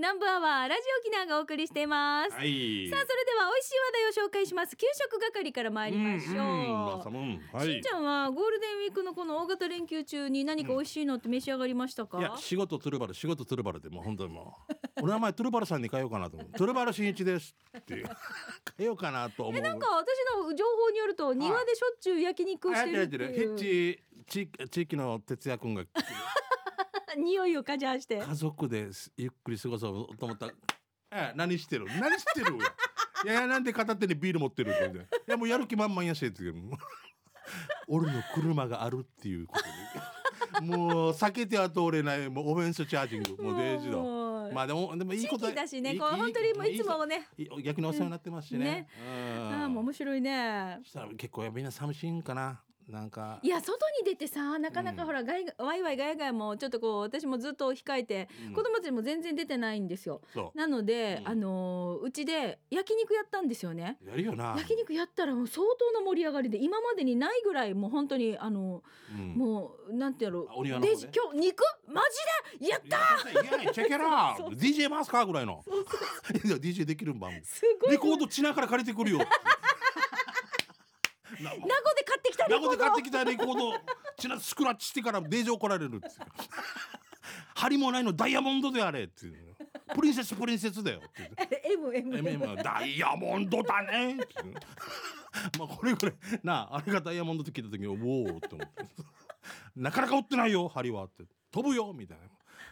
南部アワーラジオ沖縄がお送りしています、はい。さあそれでは美味しい話題を紹介します。給食係から参りましょう、うんうん。はい。しんちゃんはゴールデンウィークのこの大型連休中に何か美味しいのって召し上がりましたか、いや仕事トゥルバル仕事トゥルバルでもう本当にもうお名前トゥルバルさんに変えようかなと思うトゥルバル新一ですっていう。変えようかなと思う。えなんか私の情報によると庭でしょっちゅう焼肉をしてるっていう。ッチ地地域の哲也君が匂いをかじゃして。家族ですゆっくり過ごそうと思った。ら え何してる？何してる？いや いやなんで片手にビール持ってるって言うていやもうやる気満々やしって。言うけど俺の車があるっていうことで。もう避けては通れない。もうオフェンスチャージング。もうデージだ。まあでもでもいいことだしねこう本当にもういつもね。逆にお世話になってますしね,、ね。うん。ああもう面白いね。そしたら結構やみんな寂しいんかななんか。いや外に出てさなかなかうん。ほら、ガイワイワイガヤガヤもちょっとこう私もずっと控えて、うん。子供たちも全然出てないんですよ。そなので、うん。あのーうちで焼肉やったんですよね。うやるよな、焼肉やったらもう相当な盛り上がりで今までにないぐらいもう本当にあの、うん。もうなんてやろうね。デジ今日肉？マジで？やったいやチェケラそう DJ マスカーぐらいの DJ できるんばレコードチナから借りてくるよな名護で買ってきたレコード。名護で買ってきたレコードチナスクラッチしてからデージ怒られるっつっ針もないのダイヤモンドであれっていう。プリンセスプリンセスだよって M M M ダイヤモンドだねっていうまあこれぐらいなああれがダイヤモンドって聞いた時におおって思ってなかなか売ってないよ針はって飛ぶよみたいな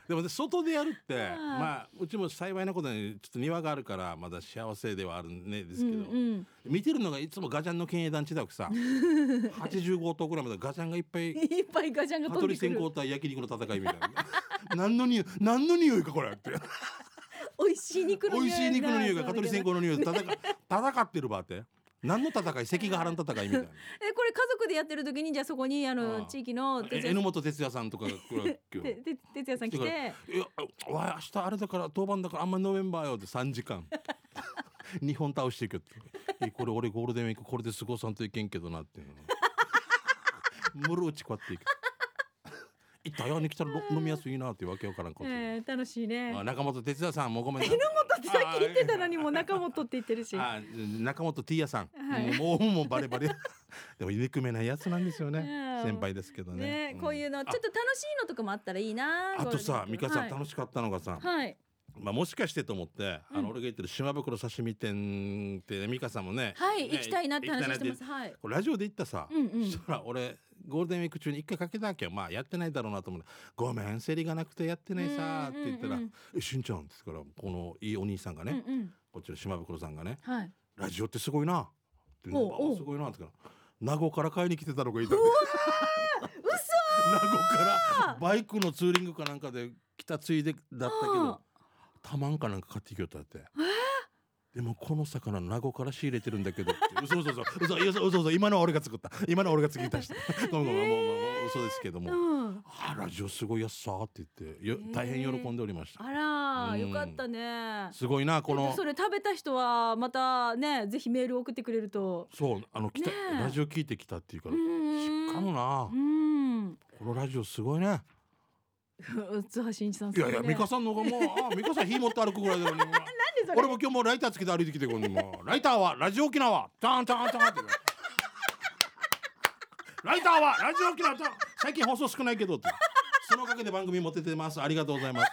でもね外でやるってまあうちも幸いなことにちょっと庭があるからまだ幸せではあるねですけど、うんうん。見てるのがいつもガジャンの県営団地だくさ85棟ぐらいまでガジャンがいっぱいいっぱいガチャンが羽鳥線香対焼肉の戦いみたいな。何の匂い何の匂いかこれって。美味しい肉の美匂い味しい肉の匂いが香取線香の匂いで戦戦ってるばって何の戦い関ヶ原の戦いみたいな。えこれ家族でやってる時にじゃあそこにあの地域のえ榎本哲也さんとかが 哲也さん来て。いやおい明日あれだから当番だからあんまりノベンバーよって3時間。日本倒していくって。えこれ俺ゴールデンウィークこれで過ごさんといけんけどなっていうの。むるうちこうやっていく一体屋に来たらろ飲みやすいなっていうわけわからんこと、えー、楽しいね。あ中本哲也さんもうごめんな榎本ってさっき言ってたのにもう中本って言ってるし。あ中本ティーヤさん、はい。もうもうバレバレ。でも憎めないやつなんですよね。うん。先輩ですけどね。ねこういうのあ。ちょっと楽しいのとかもあったらいいなあとさ美香さんはい。楽しかったのがさ、はいまあ、もしかしてと思って、うん。あの俺が言ってる島袋刺身店って美香さんもねねはい行きたいなって話してます。はい。これラジオで言ったさ、うんうん。そしたら俺ゴールデンウィーク中に一回かけたわけよまあやってないだろうなと思う。ごめん競りがなくてやってないさって言ったら「うん。うんうんえしんちゃん」ってからこのいいお兄さんがね、うんうん。こっちの島袋さんがねはい「ラジオってすごいな」っておうおすごいな」って言ったら名護から買いに来てたのがいたの。嘘名護からバイクのツーリングかなんかで来たついでだったけどたまんかなんか買ってきよったって。でもこの魚名護から仕入れてるんだけどって。嘘嘘嘘。嘘嘘嘘嘘。今のは俺が作った。今のは俺が作ったした。ごめんごめんもう嘘ですけども、うん。あラジオすごいやっさーって言ってよ大変喜んでおりました。あらうん。よかったね。すごいなこの。それ食べた人はまたねぜひメール送ってくれると。そうあの来た、ラジオ聞いてきたっていうから。うんしかもな。うん。このラジオすごいね津波真一さんいやいや美香さんの方がもうあ美香さん火持って歩くぐらいだのになんでそれ俺も今日もライターつけて歩いてきてこんもライターはラジオ沖縄チャンチャンチャンってライターはラジオ沖縄最近放送少ないけどってそのおかげで番組持っててますありがとうございます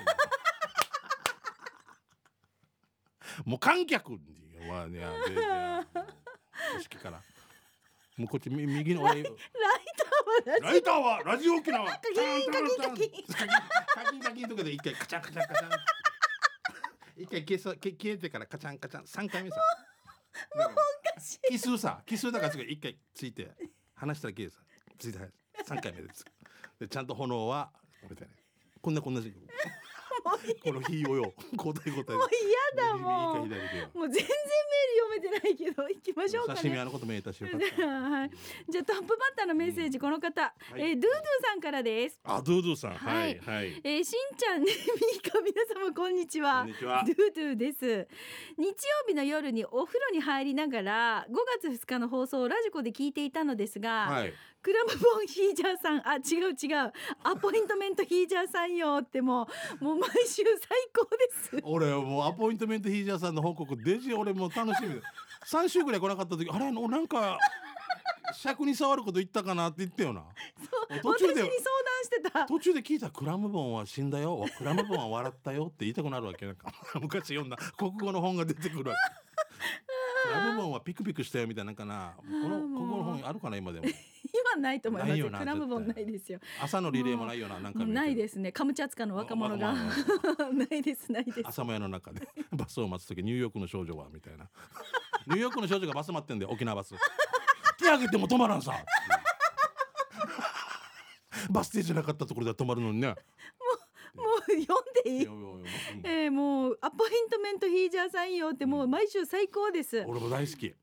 もう観客にまあねでで組織からもうこっち右の俺ラライターはラジオ沖縄。カキンカキンカキンカキンカキンとかで一回カチャンカチャンカチャ。ン一回消さ消消えてからカチャンカチャン。三回目さ。オしい。奇数さ奇数だから一回ついて。話したら消えさ。ついて三回目です。でちゃんと炎はみたいなこんなこんな この火をよ交代交代もう嫌だももう全然メール読めてないきましょうかね。刺身あのことめいたし はい。じゃあトップバッターのメッセージこの方、い。えードゥードゥさんからです。あドゥドゥさん。ははいいはい。えー、しんちゃんねみーか皆様こんにちは。こんにちは。ドゥドゥです。日曜日の夜にお風呂に入りながら5月2日の放送をラジコで聞いていたのですが、はい。クラムボンヒージャーさんあ違う違う。アポイントメントヒージャーさんよってもうもう毎週最高です。俺もうアポイントメントヒージャーさんの報告デジ俺もう楽しみ3週ぐらい来なかった時あれおなんか尺に触ること言ったかなって言ったよな。そう途中で私に相談してた。途中で聞いたクラムボンは死んだよ。クラムボンは笑ったよって言いたくなるわけ。なんか 昔読んだ国語の本が出てくるわけ。クラムボンはピクピクしたよみたいななんかな。この国語の本あるかな今でも。今ないと思います。よなクラムボンないですよ。朝のリレーもないよな。なんかないですすね。カムチャツカの若者が。ないですないです。朝もやの中でバスを待つ時ニューヨークの少女はみたいなニューヨークの少女がバス待ってんだよ沖縄バス。手挙げても止まらんさ。バス停じゃなかったところでは止まるのにね。もう読んでいい？いえー、もうアポイントメントヒージャーさんよってもう毎週最高です。俺も大好き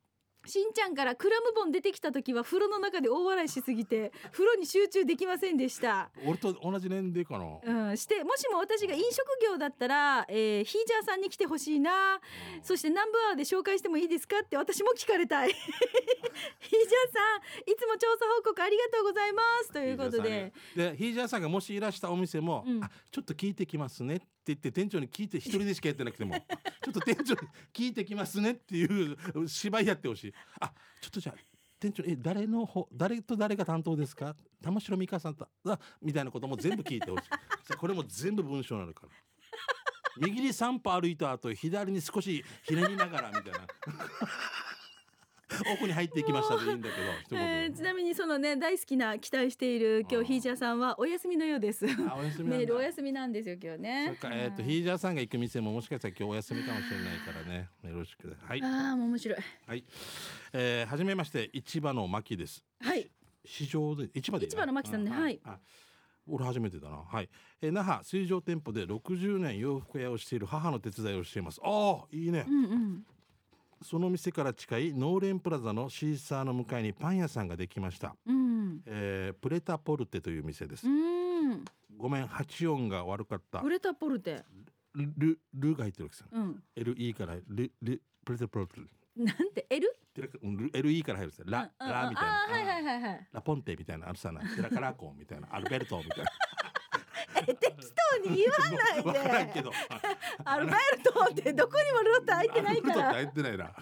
しんちゃんからクラムボン出てきた時は風呂の中で大笑いしすぎて風呂に集中できませんでした。俺と同じ年齢かな。うん、してもしも私が飲食業だったら、えーヒージャーさんに来てほしいな。そして南部アワーで紹介してもいいですかって私も聞かれたい。ヒージャーさんいつも調査報告ありがとうございます。ということで。でヒージャーさんがもしいらしたお店も、うん。あちょっと聞いてきますねって言って店長に聞いて一人でしかやってなくても ちょっと店長に聞いてきますねっていう芝居やってほしい。あちょっとじゃあ店長え誰のほ誰と誰が担当ですか？玉城美香さんとあみたいなことも全部聞いてほしい。さこれも全部文章なのから 右に3歩歩いた後左に少しひねりながらみたいな奥に入っていきましたでいいんだけどえーちなみにそのね大好きな期待している今日ヒージャーさんはお休みのようですあお休みメールお休みなんですよ今日ねそっか、えっ、と、うんヒージャーさんが行く店ももしかしたら今日お休みかもしれないからね。よろしく。はい。ああ面白いはい。えー、はじめまして、市場の牧です。はい市場で、市場で。市場の牧さんねあはいあ俺初めてだな。はい。えー、那覇水上店舗で60年洋服屋をしている母の手伝いをしています。ああ、いいねう。んうんその店から近いノーレンプラザのシーサーの向かいにパン屋さんができました。うんえー、プレタポルテという店です。うんごめん、発音が悪かったブ。レタポルテル、ル、ルが入ってるわけですよ。うん LE からル、ル、プレタポルテ。なんて？L? LE から入るんですよ。ラ、うんラみたいな。あーはいはいはいはいラポンテみたいなあるさな。テラカラコンみたいな。アルベルトみたいな。え適当に言わないでけど。アルベルトってどこにもルって入ってないかアルベルトってら入ってないな。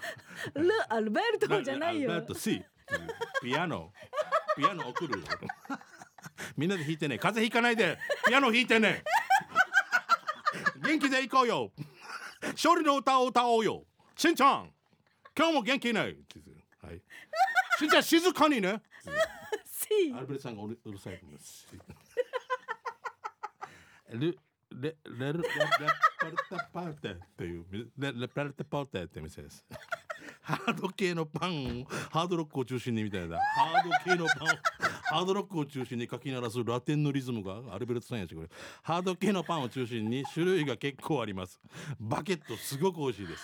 ルアルベルトじゃないよアルベルト C。ピアノ。ピアノ送るよ。みんなで弾いてね。風邪ひかないで。ピアノ弾いてね。元気で行こうよ。勝利の歌を歌おうよ。しんちゃん。今日も元気ね。はい。しんちゃん静かにね。C アルベルトさんがうるさいと思います。ルレレルレレパルタパルテっていうレレパルタパルテって店です。ハード系のパンをハードロックを中心にみたいなハード系のパンをハードロックを中心に書き鳴らすラテンのリズムがアルベルトさんやしこれハード系のパンを中心に種類が結構ありますバケットすごく美味しいです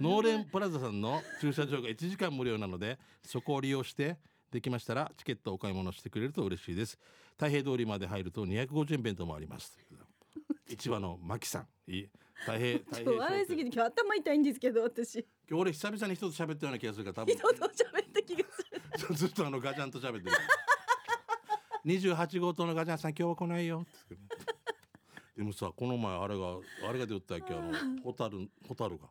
ノーレンプラザさんの駐車場が1時間無料なのでそこを利用してできましたらチケットをお買い物してくれると嬉しいです太平通りまで入ると250円弁当もあります市場の牧さん。いい。太平太平笑いすぎて今日頭痛いんですけど私。今日俺久々に人と喋ったような気がするから多分 人と喋った気がする。ずっとあのガチャンと喋ってる。28号棟のガチャンさん今日は来ないよでもさこの前あれがあれが出たっけ？あのホタルホタルが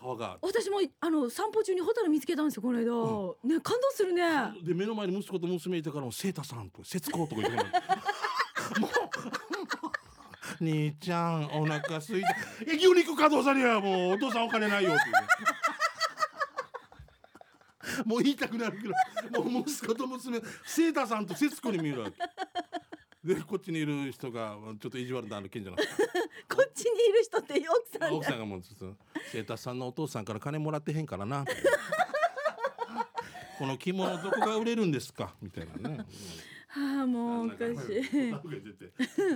川が。私もあの散歩中にホタル見つけたんですよこの間、ね感動するね。で目の前に息子と娘いたから「セータさん」とか「節子」とか言って兄ちゃんお腹すいた「え 牛肉稼働さにはもうお父さんお金ないよ」って言うもう言いたくなるけどもう息子と娘セータさんと節子に見えるわけ。でこっちにいる人がちょっと意地悪なあの近所の こっちにいる人って奥さんだ奥さんがもうちょっとセータさんのお父さんから金もらってへんからな。この着物どこが売れるんですか？みたいなね。はあもうおかしい。なんか出て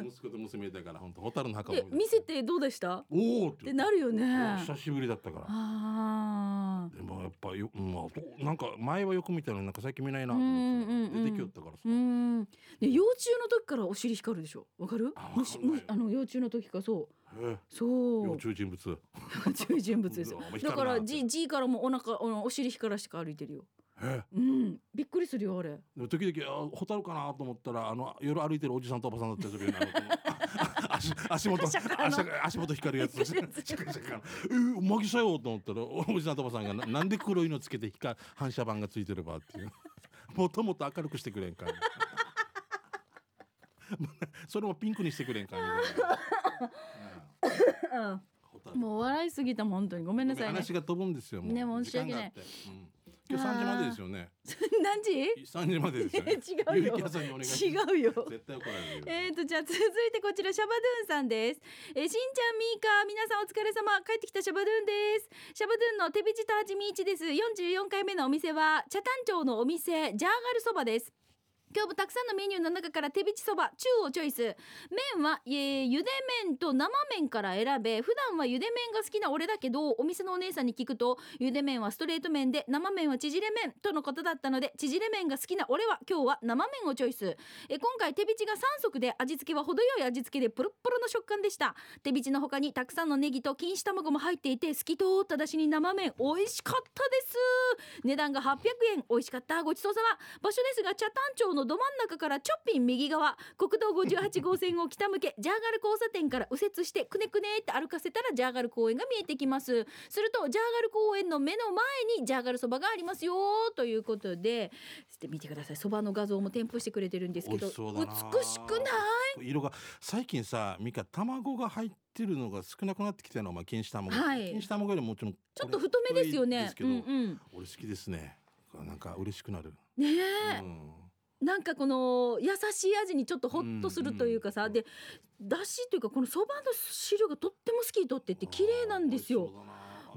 息子と娘だから本当ホタルの墓もえ見せてどうでした？おおっって。てなるよね。久しぶりだったから。ああでもやっぱよ、まあ、どなんか前はよく見たのになんか最近見ないな出てきよったからさ、うんで幼虫の時からお尻光るでしょ？わかる？あ虫わかんない。虫あの幼虫の時からそう。そう。幼虫人物。へ 幼虫人物ですだから G, G からもお腹あのお尻光らして歩いてるよ。えうんびっくりするよあれ。でも時々あホタルかなと思ったらあの夜歩いてるおじさんとおばさんだったりするよ 足足元足足元光るやつ。シャカシャカえー、マギさよと思ったらおじさんとおばさんがななんで黒いのつけて光反射板がついてればっていう。もっともっと明るくしてくれんかい それもピンクにしてくれんかもう笑いすぎた本当に。ごめんなさいね。話が飛ぶんですよもう。ね申し訳ない。うん今日3時までですよね。何時？3時までですよね。違うよ。違うよ。絶対怒られるよえーとじゃあ続いてこちらシャバドゥンさんです、えー、しんちゃんみーか皆さんお疲れ様。帰ってきたシャバドゥンです。シャバドゥンの手びちとはじみいちです。44回目のお店は茶炭町のお店ジャーガルそばです今日もたくさんのメニューの中から手びちそば中をチョイス。麺は、えー、茹で麺と生麺から選べ普段は茹で麺が好きな俺だけどお店のお姉さんに聞くと茹で麺はストレート麺で生麺は縮れ麺とのことだったので縮れ麺が好きな俺は今日は生麺をチョイス。え今回手びちが3足で味付けは程よい味付けでプルップルの食感でした。手びちの他にたくさんのネギと錦糸卵も入っていて透き通っただしに生麺美味しかったです。値段が800円。美味しかった。ごちそうさま。場所ですが茶炭町のど真ん中からちょっぴん右側国道58号線を北向けジャーガル交差点から右折してくねくねって歩かせたらジャーガル公園が見えてきます。するとジャーガル公園の目の前にジャーガルそばがありますよということで見てください。そばの画像も添付してくれてるんですけど美味しくない？色が最近さミカ卵が入ってるのが少なくなってきてるのまあ錦糸卵、はい。錦糸卵よりももちろんちょっと太めですよね。うんうん。俺好きですね。なんか嬉しくなる、ねえ、うんなんかこの優しい味にちょっとホッとするというかさ、うんでだしというかこのそばの汁がとっても透き通ってて綺麗なんですよ。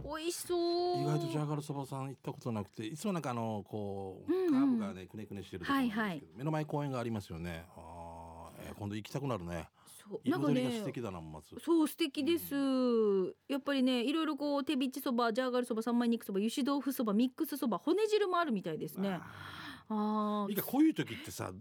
美味しそう意外とジャーガルそばさん行ったことなくていつもなんかあのこう、うんうんカーブがねくねくねしてるとこなんですけど、はいはい。目の前公園がありますよね。あー、えー今度行きたくなるね。そう。なんかね素敵だなまず。そう素敵です、やっぱりねいろいろこう手びちそばジャーガルそば三枚肉そば油脂豆腐そばミックスそば骨汁もあるみたいですねあいいかこういう時ってさ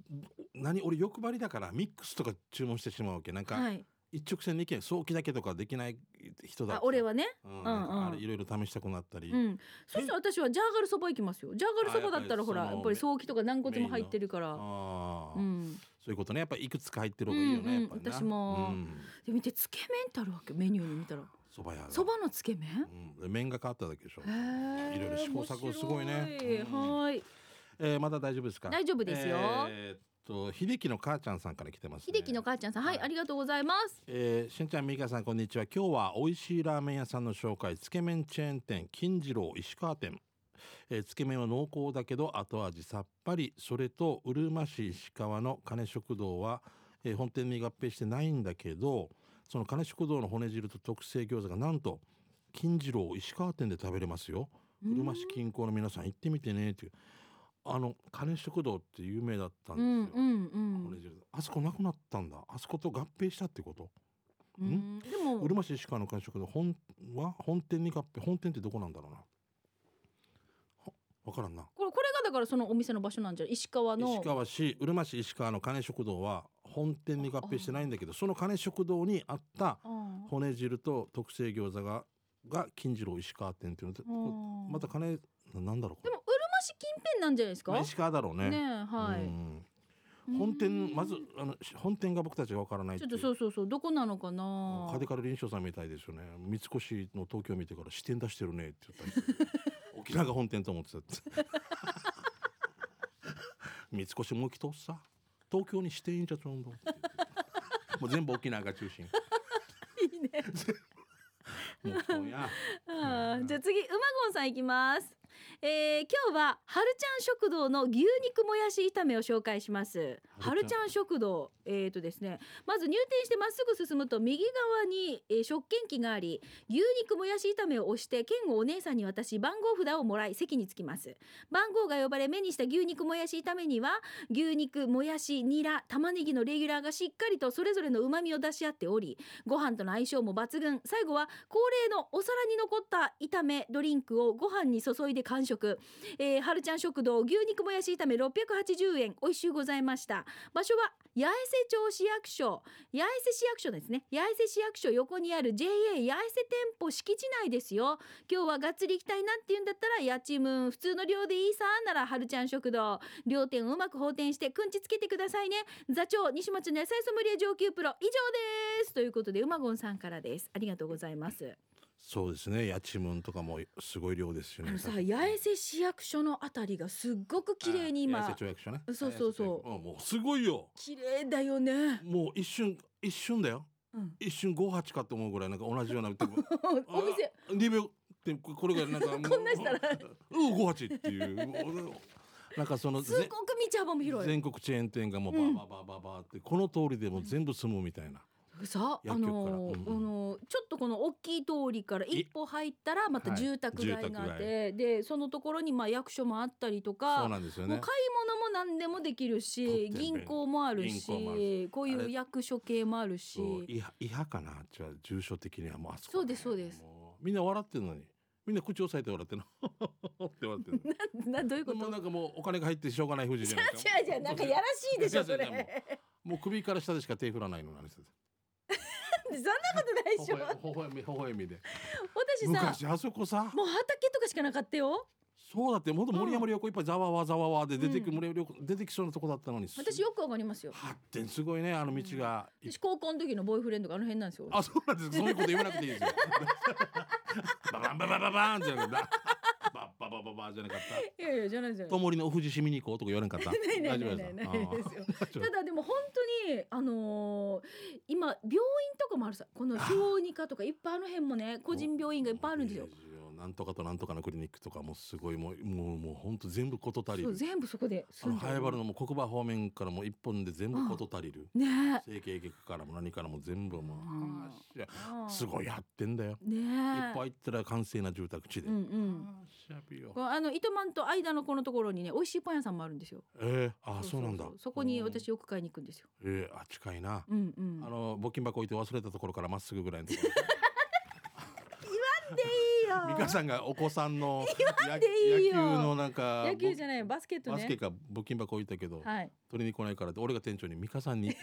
何俺欲張りだからミックスとか注文してしまうわけ。なんか、あはい。一直線に意見早期だけとかできない人だあ俺はね。うんんなんかあうん。れいろいろ試したくなったり、うん。そしたら私はジャーガルそば行きますよ。ジャーガルそばだったらあほらやっぱり早期とか軟骨も入ってるから。ああ、うん。そういうことね。やっぱいくつか入ってる方がいいよね、うんうんやっぱりな。私も。うん。で見てつけ麺ってあるわけメニューに見たら。そば屋が。そばのつけ麺？うん。で麺が変わっただけでしょ、いろいろ試行錯誤すごいね。はいえー、まだ大丈夫ですか？大丈夫ですよ。えーっと秀樹の母ちゃんさんから来てます、ね、秀樹の母ちゃんさん。はいありがとうございます。えー、しんちゃんみーかさんこんにちは。今日は美味しいラーメン屋さんの紹介つけ麺チェーン店金次郎石川店、えーつけ麺は濃厚だけど後味さっぱり。それとうるま市石川の金食堂は、えー本店に合併してないんだけどその金食堂の骨汁と特製餃子がなんと金次郎石川店で食べれますよ。うるま市近郊の皆さん行ってみてねっていうあの金食堂って有名だったんですよ、うんうんうん。骨汁あそこなくなったんだ。あそこと合併したってこと？うん。でも。うるま市石川の会食で本は本店に合併本店ってどこなんだろうな。はわからんな。これこれがだからそのお店の場所なんじゃ石川の。石川市うるま市石川の金食堂は本店に合併してないんだけどその金食堂にあったあ骨汁と特製餃子がが金次郎石川店っていうのまた金ななんだろうこれ。でも市近辺なんじゃないですか？まあ石川だろうね。ねえはい。うん本店まずあのし本店が僕たちがわからないちょっとそううそうそうどこなのかな？カデカル臨床さんみたいですよね。三越の東京見てから支店出してるねって言った沖縄が本店と思ってたって。三越もう来とっさ？東京に支店じゃちょうどもう全部沖縄が中心。いいね。もうそうや。あーじゃあ次うまごんさんいきますえー、今日ははるちゃん食堂の牛肉もやし炒めを紹介します。ははるちゃん。るちゃん食堂。えー、とですねまず入店してまっすぐ進むと右側に、えー食券機があり牛肉もやし炒めを押して券をお姉さんに渡し番号札をもらい席に着きます。番号が呼ばれ目にした牛肉もやし炒めには牛肉もやしニラ玉ねぎのレギュラーがしっかりとそれぞれの旨味を出し合っておりご飯との相性も抜群。最後は恒例のお皿に残った炒めドリンクをご飯に注いで完食食、えー、はるちゃん食堂牛肉もやし炒め680円。美味しゅうございました。場所は八重瀬町市役所。八重瀬市役所ですね。八重瀬市役所横にある JA 八重瀬店舗敷地内ですよ。今日はがっつり行きたいなって言うんだったら家賃普通の量でいいさならはるちゃん食堂。両店をうまく放転してくんちつけてくださいね。座長西松の野菜ソムリエ上級プロ以上です。ということでうまごんさんからです。ありがとうございます。そうですね。やちむんとかもすごい量ですよね。あのさ八重瀬市役所のあたりがすっごく綺麗に今八重瀬町役所ね。そうそうそうもうすごいよ。綺麗だよね、もう一瞬一瞬だよ。うん、一瞬五八かと思うぐらいなんか同じような。お店二秒ってこれがなんか こんなしたらうん五八っていう。なんかその すごく道幅も広い全国チェーン店がもううんバーバーバーバーバーってこの通りでもう全部住むみたいな。さあのーうん。あのーちょっとこの大きい通りから一歩入ったらまたはい。住宅街があって、住でそのところにまあ役所もあったりとそうかなんですよね。買い。物も何でもできるし銀行もあるしこういう役所系もあるし。いは、いはかな、じゃあ住所的にはもうあそこ、そうですそうです。みんな笑ってるのに、みんな口を押さえて笑ってるの。って笑ってるの。などういうこと？なんかもうお金が入ってしょうがない富士じゃないですか。違う違うなんかやらしいでしょそれ。もう首から下でしか手振らないのなんですよ。そんなことないでしょ 微笑み微笑みで。私さ昔あそこさ、もう畑とかしかなかったよそうだってもっと森山良子いっぱいざわわざわわで出てくうん森山良子出てきそうなとこだったのに。私よくわかりますよ発展すごいねあの道が。私高校の時のボーイフレンドがあの辺なんですよあ、そうなんです。そういうこと言わなくていいですよ。ババンババババーンった。ババババじゃなかった。いやいやじゃないじゃないともりのお富士市見に行こうとか言わなかった。ないない大丈夫ないないですかないですよただでも本当にあのー今病院とかもあるさこの小児科とかいっぱいあの辺もね個人病院がいっぱいあるんですよなんとかとなんとかのクリニックとかもすごいもうもうもう本当全部こと足りる。全部そこであの住んでる早原のもう黒馬方面からも一本で全部こと足りる。ね整形外科からも何からも全部もう、うんあすごいやってんだよ。ねえいっぱい行ったら完成な住宅地で。うんうんよ。あの糸満と間のこのところにね美味しいパン屋さんもあるんですよ。えー、あーそうなんだ。そこに私よく買いに行くんですよ。えー、あ近いな。うんうん。あの募金箱置いて忘れたところからまっすぐぐらいのところ。いいよ。美香さんがお子さんの やでいいよ。野球のなんか野球じゃないバスケットね。バスケか募金箱置いたけど、はい。取りに来ないからって俺が店長に美香さんに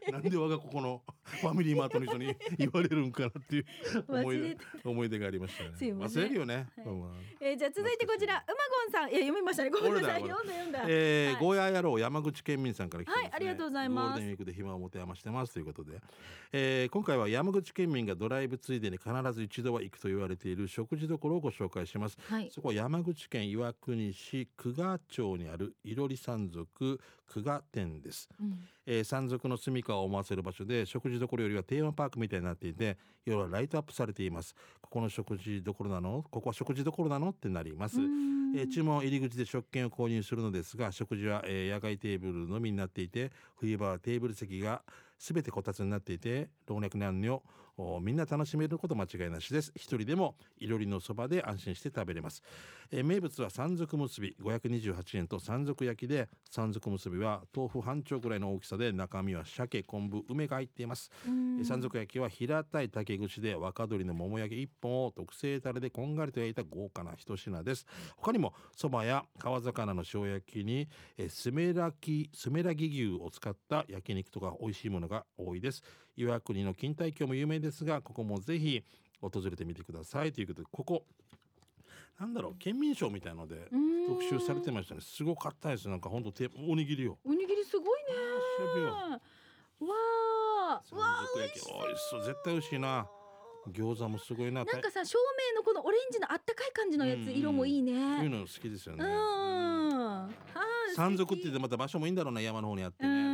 なんで我がここのファミリーマートの人に 言われるんかなっていう思い思い出がありましたね。忘れるよね、はい。うん。えー、じゃあ続いてこちらうまごんさん。いや読みましたね。ごめんなさい。読んだ読んだ。えーはい。ゴーヤー野郎山口県民さんから来てます、ね。はいありがとうございます。ゴールデンウィークで暇を持て余してますということで、えー今回は山口県民がドライブついでに必ず一度は行くと言われている食事処をご紹介します。はい。そこは山口県岩国市久我町にあるいろり山賊久我店です、うんえー山賊の住処を思わせる場所で食事処よりはテーマパークみたいになっていて夜はライトアップされています。ここの食事処なの？ここは食事処なの？ってなります、うん。えー注文入り口で食券を購入するのですが食事は、えー野外テーブルのみになっていて冬場はテーブル席がすべてこたつになっていて老若男女おみんな楽しめること間違いなしです。一人でもいろりのそばで安心して食べれます、えー名物は山賊結び。528円と山賊焼きで山賊結びは豆腐半丁ぐらいの大きさで中身は鮭昆布梅が入っています。山賊焼きは平たい竹串で若鶏の桃焼き1本を特製タレでこんがりと焼いた豪華な一品です。他にもそばや川魚の塩焼きにえースメラギスメラギ牛を使った焼肉とか美味しいものが多いです岩国の錦帯橋も有名ですがここもぜひ訪れてみてください。ということでここなんだろう県民賞みたいのでうん。特集されてましたね。すごかったです。なんか本当ておにぎりよおにぎりすごいね。わあ山わあ美味しそう。絶対美味しいな。餃子もすごいな。なんかさ照明のこのオレンジのあったかい感じのやつうんうん色もいいこういうねの好きですようね。ん。はい山賊って言ってまた場所もいいんだろうな山の方にあってね。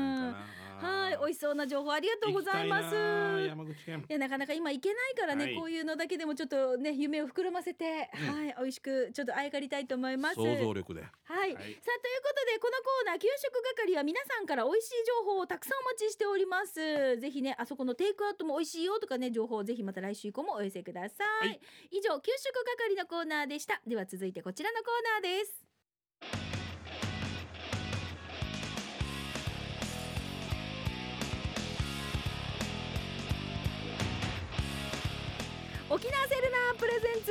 美味しそうな情報ありがとうございます。いやなかなか今行けないからね、はい。こういうのだけでもちょっとね夢を膨らませて、うん。はい美味しくちょっとあやかりたいと思います。想像力で。はい、はい。さあということでこのコーナー給食係は皆さんから美味しい情報をたくさんお待ちしております。ぜひねあそこのテイクアウトも美味しいよとかね情報をぜひまた来週以降もお寄せください、はい。以上給食係のコーナーでした。では続いてこちらのコーナーです沖縄セルナープレゼンツ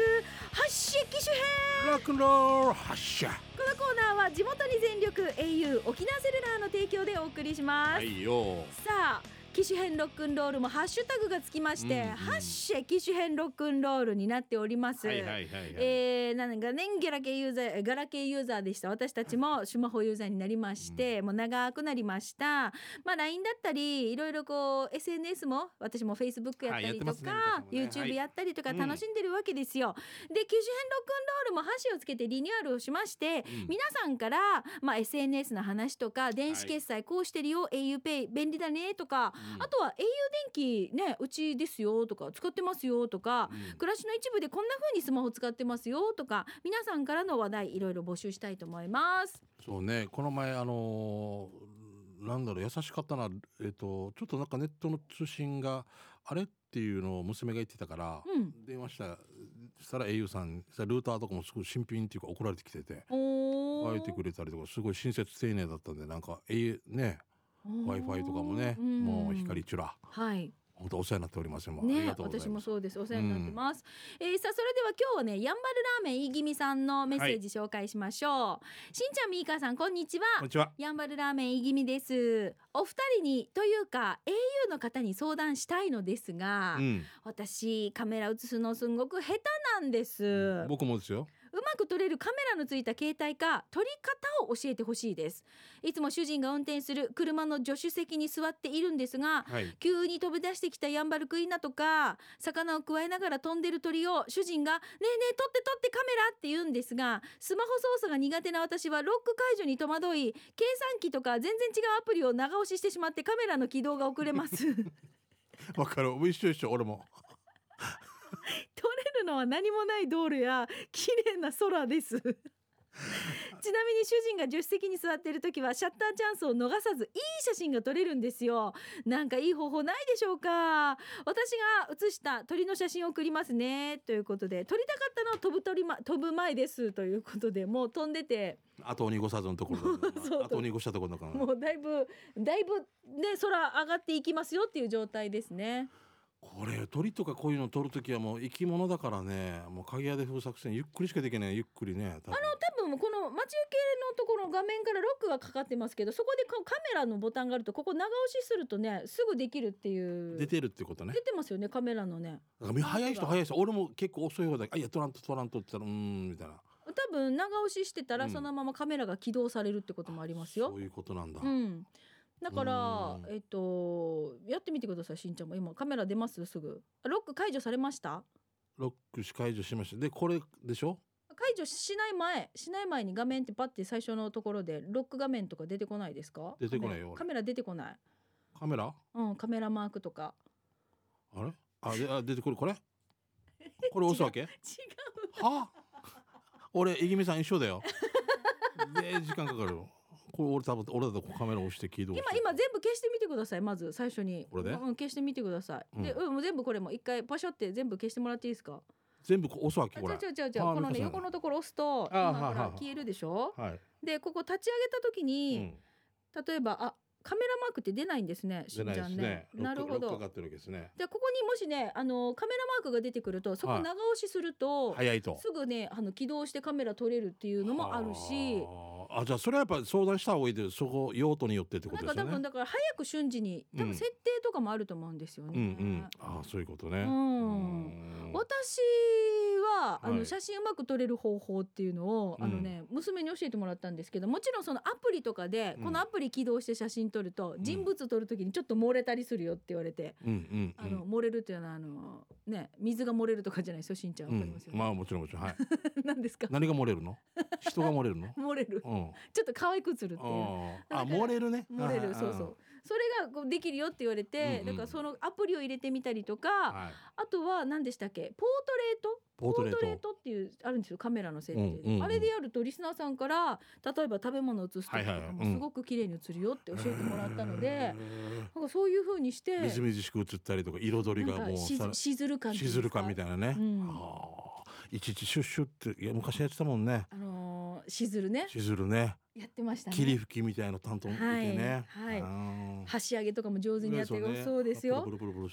発信機種編。ロックンロール発射。このコーナーは地元に全力 au 沖縄セルナーの提供でお送りします、はいよ。さあ機種編ロックンロールもハッシュタグがつきまして、うんうん。ハッシュ機種編ロックンロールになっております、はいはいはいはい、えー、なんかねガラケーユーザーガラケーユーザーでした。私たちもスマホユーザーになりまして、もう長くなりました。まあ LINE だったりいろいろこう SNS も私も Facebook やったりとか、はいね YouTube やったりとかはい楽しんでるわけですよ、で機種編ロックンロールも箸をつけてリニューアルをしまして、うん。皆さんから、まあ、SNS の話とか電子決済こうしてるよ、auPay 便利だねとか、うんあとは au 電気ねうちですよとか使ってますよとか、うん。暮らしの一部でこんな風にスマホ使ってますよとか皆さんからの話題いろいろ募集したいと思います。そうね。この前あのーなんだろう優しかったなえっ、とちょっとなんかネットの通信があれっていうのを娘が言ってたから、うん。電話したそしたら au さんルーターとかもすごい新品っていうか送られてきててお書いてくれたりとかすごい親切丁寧だったんでなんか au ね w i f i とかもねうん。もう光チュラ。はい。本当お世話になっておりますね私もそうです。お世話になってます、えーさあそれでは今日はねやんばるラーメンいぎみさんのメッセージ紹介しましょう、しんちゃんみーかーさんこんにちは。こんにちは。やんばるラーメンいぎみです。お二人にというか au の方に相談したいのですが、うん。私カメラ映すのすんごく下手なんです、う僕もですよまく撮れるカメラのついた携帯か撮り方を教えてほしいです。いつも主人が運転する車の助手席に座っているんですがはい。急に飛び出してきたヤンバルクイナとか魚をくわえながら飛んでる鳥を主人が「ねえねえ撮って撮ってカメラ!」って言うんですがスマホ操作が苦手な私はロック解除に戸惑い計算機とか全然違うアプリを長押ししてしまってカメラの起動が遅れます。わかる。一緒一緒俺も るのは何もない道路や綺麗な空です。ちなみに主人が助手席に座っている時はシャッターチャンスを逃さずいい写真が撮れるんですよ。なんかいい方法ないでしょうか。私が写した鳥の写真を送りますね。ということで撮りたかったのは飛ぶ鳥、ま、飛ぶ前です。ということでもう飛んでて。後を濁さずのところだ そう後を濁したところだからもうだいぶだいぶね空上がっていきますよっていう状態ですねこれ鳥とかこういうの取るときはもう生き物だからね。もう鍵屋で封作戦ゆっくりしかできない。ゆっくりね多分。多分この待ち受けのところ画面からロックがかかってますけどそこでカメラのボタンがあるとここ長押しするとねすぐできるっていう。出てるってことね。出てますよねカメラのね。早い人早い人俺も結構遅い方だ。あいやトラントトラントって言ったらうーんみたいな。多分長押ししてたらうん。そのままカメラが起動されるってこともありますよ。そういうことなんだ、うんだからうん。えっとやってみてくださいしんちゃんも。今カメラ出ます？すぐ。ロック解除されました？ロックし解除しました。でこれでしょ？解除しない前しない前に画面ってパッて最初のところでロック画面とか出てこないですか？出てこないよカメラ出てこない。カメラ？うんカメラマークとか。あれ？あであ出てくる。これ？これ押すわけ？違う。は？俺いぎみさん一緒だよ。で時間かかるよこれ俺多分俺だとカメラ押して起動して今今全部消してみてください。まず最初に。これでうん、消してみてください、でううん全部これも一回パシャって全部消してもらっていいですか？全部こう押すわけこれあ違う違う違う。あこのね横のところ押すとあ今ほはいはいはい。ら消えるでしょ？はい、でここ立ち上げた時うに、ん、例えばあカメラマークって出ないんですねし出ないんちゃんね。ですねなるほど。ロックロックかかってるわけですね。じゃあここにもしねあのカメラマークが出てくるとそこはい長押しすると、早いと。すぐねあの起動してカメラ撮れるっていうのもあるしあじゃあそれはやっぱり相談した方がいいでそこ用途によってってこなんか多分とですよねだから早く瞬時に多うん。分設定とかもあると思うんですよね。うんうん。ああそういうことね。うん。うん。私はあのはい。写真うまく撮れる方法っていうのを、うんあのね娘に教えてもらったんですけどもちろんそのアプリとかで、うん。このアプリ起動して写真撮ると人物撮る時にちょっと漏れたりするよって言われて、うんうんあの漏れるっていうのはあのね水が漏れるとかじゃないですよしんちゃんうんわかりますよね。まあもちろんもちろん。はい。何ですか？何が漏れるの？人が漏れるの？漏れる。うんちょっと可愛く映るっていう。あ漏れるね。漏れるそうそう。それがこうできるよって言われて、だからそのアプリを入れてみたりとか、はい。あとは何でしたっけ？ポートレート？ポートレート。っていうあるんですよカメラの設定あれでやるとリスナーさんから例えば食べ物を映す時とかもすごく綺麗に映るよって教えてもらったので、なんかそういう風にしてみずみずしく映ったりとか彩りがもうさしずる感しずる感みたいなね、いちいちシュッシュっていや昔やってたもんね。あのーしずるね。しずるね。やってましたね。霧吹きみたいな担当いてね。はい。はいはい箸上げとかも上手にやってる、ね。そうですよ。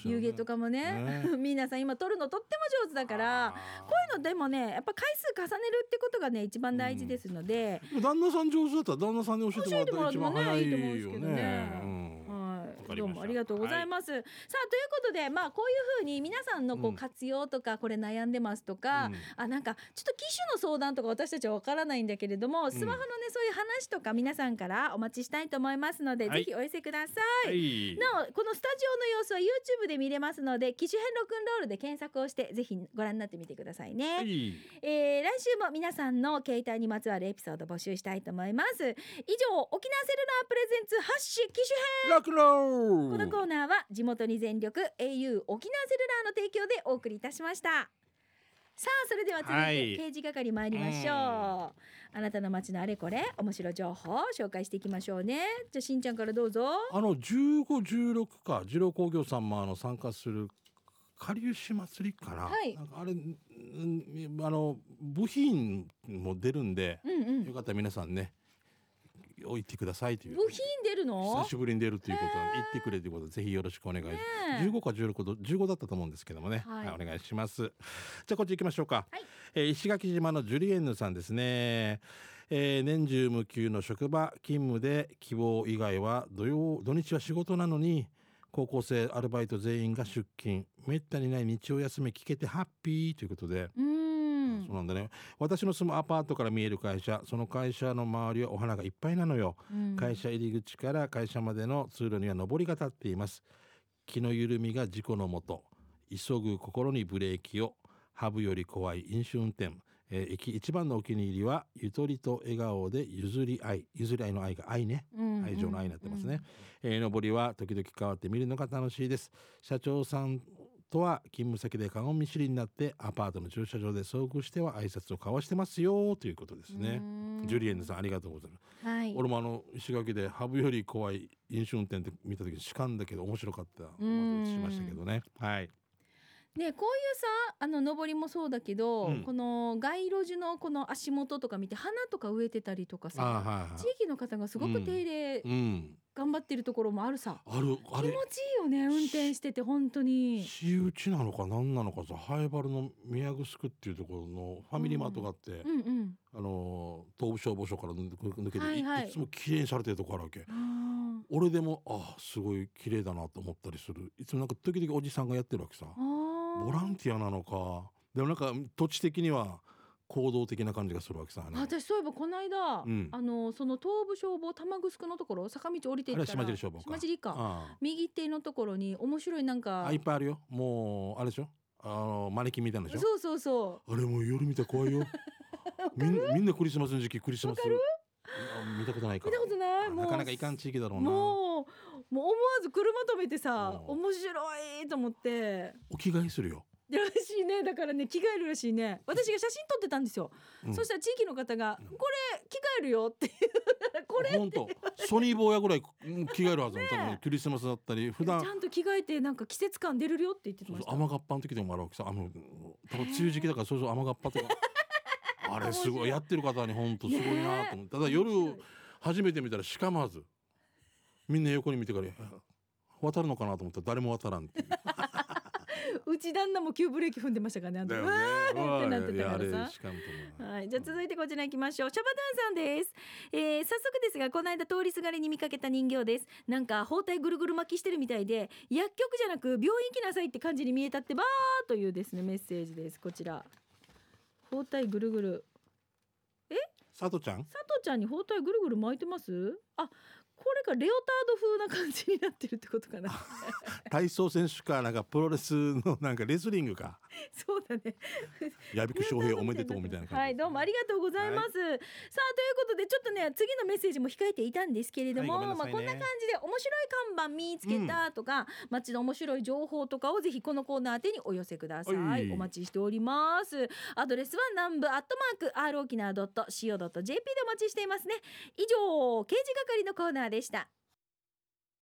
湯気とかもね。ね。皆さん今撮るのとっても上手だからこういうのでもねやっぱ回数重ねるってことがね一番大事ですので、旦那さん上手だったら旦那さんに教えてもらったら一番早いいいと思うんですよけどねどうもありがとうございます。さあということでまあこういうふうに皆さんのこううん活用とかこれ悩んでますとか、うんあなんかちょっと機種の相談とか私たちはわからないんだけれども、スマホのねそういう話とか皆さんからお待ちしたいと思いますので、はいぜひお寄せくださ。はいい。なおこのスタジオの様子は YouTube で見れますので機種編ロックンロールで検索をしてぜひご覧になってみてくださいね。はい。えー来週も皆さんの携帯にまつわるエピソード募集したいと思います以上沖縄セルラープレゼンツ発信機種編ラクロこのコーナーは地元に全力 au 沖縄セルラーの提供でお送りいたしました。さあそれでは続いはい。て刑事係参りましょう、あなたの街のあれこれ面白い情報を紹介していきましょうね。じゃあしんちゃんからどうぞ。あの15、16か二郎工業さんもあの参加するかりゆし祭りかな。はい。なんかあれんあの部品も出るんで、うんうん。よかったら皆さんね置いてくださいという。部品出るの？久しぶりに出るということは言ってくれということでぜひよろしくお願いします。ね15か16と15だったと思うんですけどもね、はい。はいお願いします。じゃあこっち行きましょうか、はい。えー石垣島のジュリエンヌさんですね、えー年中無休の職場勤務で希望以外は土曜土日は仕事なのに高校生アルバイト全員が出勤。めったにない日曜休み聞けてハッピーということで、うそうなんだね。私の住むアパートから見える会社その会社の周りはお花がいっぱいなのよ。うん。会社入り口から会社までの通路には上りが立っています。気の緩みが事故のもと急ぐ心にブレーキをハブより怖い飲酒運転、えー駅一番のお気に入りはゆとりと笑顔で譲り合い譲り合いの愛が愛ね。うん。愛情の愛になってますね、えー上りは時々変わって見るのが楽しいです。社長さんとは勤務先で顔見知りになってアパートの駐車場で遭遇しては挨拶を交わしてますよということですね。うん。ジュリエンヌさんありがとうございます。はい。俺もあの石垣でハブより怖い飲酒運転って見た時にしかんだけど面白かったん。しましたけどね。はい。ねこういうさあの上りもそうだけど、うん。この街路樹のこの足元とか見て花とか植えてたりとかあさはいはい地域の方がすごく手入れうん頑張ってるところもあるさ、あるあれ。気持ちいいよね運転してて本当に。私有地なのか何なのかさハイバルの宮城っていうところのファミリーマートがあって、うんうんあの東部消防署から抜けて、はいはい。いつも綺麗にされてるとこあるわけ。俺でもあすごい綺麗だなと思ったりする。いつもなんか時々おじさんがやってるわけさ。ボランティアなのか。でもなんか土地的には行動的な感じがするわけさ、ね、私そういえばこの間、うん。あのその東部消防玉城のところ坂道降りていったら島尻消防か。島尻か。あ右手のところに面白いなんあかあいっぱいあるよ。もうあれでしょ？あのマネキンみたいなでしょ？そうそうそあれもう夜見たら怖いよ。みんみんなクリスマスの時期クリスマス。見たことないうから。見たことない？もうなかなかいかん地域だろうな。もうもう思わず車止めてさう。ん面白いと思って。お着替えするよ、らしいね。だからね着替えるらしいね。私が写真撮ってたんですよ、うん。そしたら地域の方がうん「これ着替えるよ」って言う。これ本当？ソニー坊やぐらいうん着替えるはずなの多分クリスマスだったり普段。ちゃんと着替えてなんか季節感出るよって言ってました。雨がっぱの時でもあるわけさ。あの多分梅雨時期だからそうそう雨がっぱとか。あれすごい。やってる方に本当すごいなと思ってただ夜初めて見たらしかまずみんな横に見てから渡るのかなと思ったら誰も渡らんっていう うち旦那も急ブレーキ踏んでましたからねあのだよねうわーってなってたからさはい、じゃあ続いてこちら行きましょう。シャバダンさんです、えー早速ですが、この間通りすがりに見かけた人形です。なんか包帯ぐるぐる巻きしてるみたいで、薬局じゃなく病院行きなさいって感じに見えたってばーというですねメッセージです。こちら。包帯ぐるぐる。佐藤ちゃん？佐藤ちゃんに包帯ぐるぐる巻いてます？あ、これかレオタード風な感じになってるってことかな。体操選手かなんかプロレスのなんかレスリングか そうだね。矢吹翔平おめでとうみたいな感じはい、どうもありがとうございます。さあ、ということで、ちょっとね、次のメッセージも控えていたんですけれども、はいねまあ、こんな感じで面白い看板見つけたとか、街の面白い情報とかをぜひこのコーナー宛てにお寄せください。はいお待ちしております。アドレスは南部アットマーク r 沖縄 .co.jp でお待ちしていますね。以上、刑事係のコーナーでした。